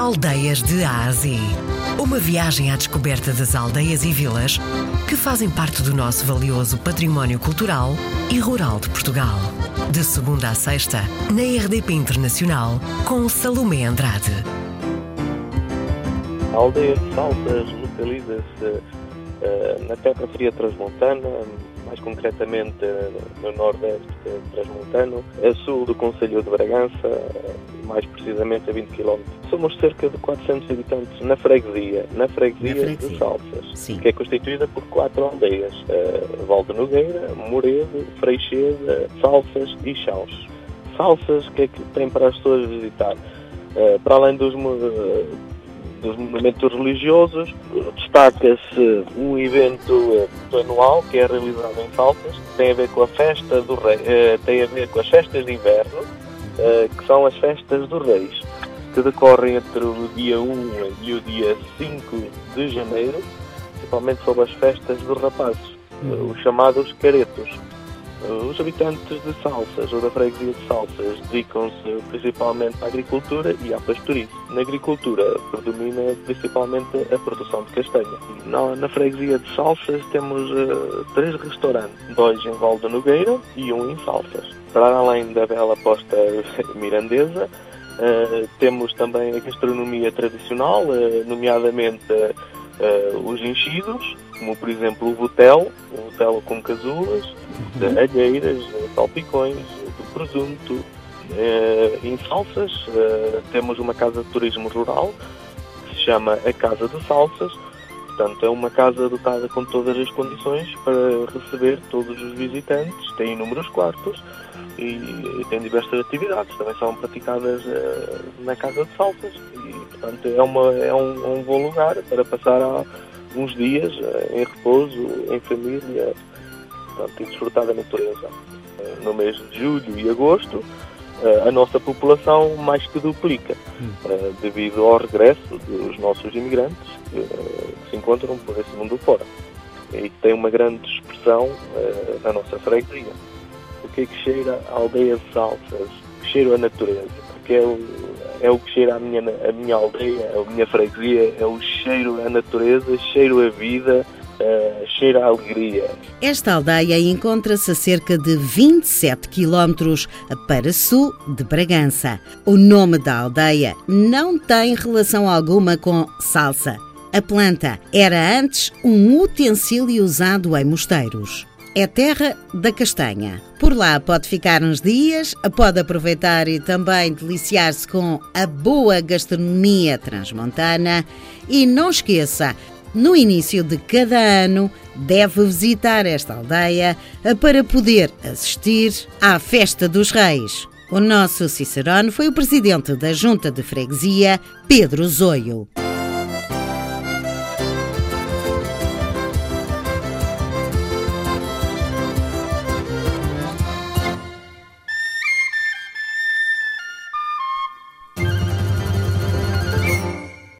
Aldeias de Ásia. Uma viagem à descoberta das aldeias e vilas que fazem parte do nosso valioso património cultural e rural de Portugal. De segunda a sexta, na RDP Internacional, com Salomé Andrade. A aldeia de Saltas localiza-se na Terra Fria Transmontana, mais concretamente no nordeste transmontano, a sul do Conselho de Bragança, mais precisamente a 20 km. Somos cerca de 400 habitantes na freguesia, na freguesia, na freguesia. de Salsas, Sim. que é constituída por quatro aldeias, uh, Valde Nogueira, Moredo, Freixeda, Salsas e Chaus. Salsas, o que é que tem para as pessoas visitar? Uh, para além dos, uh, dos monumentos religiosos, destaca-se um evento anual que é realizado em Salsas, tem a ver com a festa do rei, tem a ver com as festas de inverno, eh, que são as festas dos reis, que decorrem entre o dia 1 e o dia 5 de janeiro, principalmente sobre as festas dos rapazes, uhum. os chamados caretos. Eh, os habitantes de Salsas, ou da freguesia de Salsas, dedicam-se principalmente à agricultura e à pastoria. Na agricultura predomina principalmente a produção de castanha. Na, freguesia de Salsas temos uh, três restaurantes, dois em Valde Nogueira e um em Salsas. Para além da bela posta mirandesa, uh, temos também a gastronomia tradicional, nomeadamente uh, os enchidos, como por exemplo o botel, o botel com casulas, uhum. alheiras, salpicões, de presunto. em Salsas temos uma casa de turismo rural que se chama a Casa de Salsas, Portanto, é uma casa dotada com todas as condições para receber todos os visitantes, tem inúmeros quartos e, e tem diversas atividades. Também são praticadas na Casa de Salsas portanto, é, uma, é um, um bom lugar para passar uns dias uh, em repouso, em família portanto, e desfrutar da natureza. Uh, no mês de julho e agosto, a nossa população mais que duplica, hum. devido ao regresso dos nossos imigrantes que se encontram por esse mundo fora. E tem uma grande expressão na nossa freguesia o que é que cheira a aldeia de Salsas, cheiro a natureza, porque é o, é o que cheira a minha, a minha aldeia, a minha freguesia, é o cheiro à natureza, cheiro à vida, uh, cheiro à alegria. Esta aldeia encontra-se a cerca de 27 quilómetros para sul de Bragança. O nome da aldeia não tem relação alguma com salsa. A planta era antes um utensílio usado em mosteiros é terra da castanha. Por lá pode ficar uns dias, pode aproveitar e também deliciar-se com a boa gastronomia transmontana. E não esqueça, no início de cada ano, deve visitar esta aldeia para poder assistir à Festa dos Reis. O nosso Cicerone foi o presidente da Junta de Freguesia, Pedro Zoio.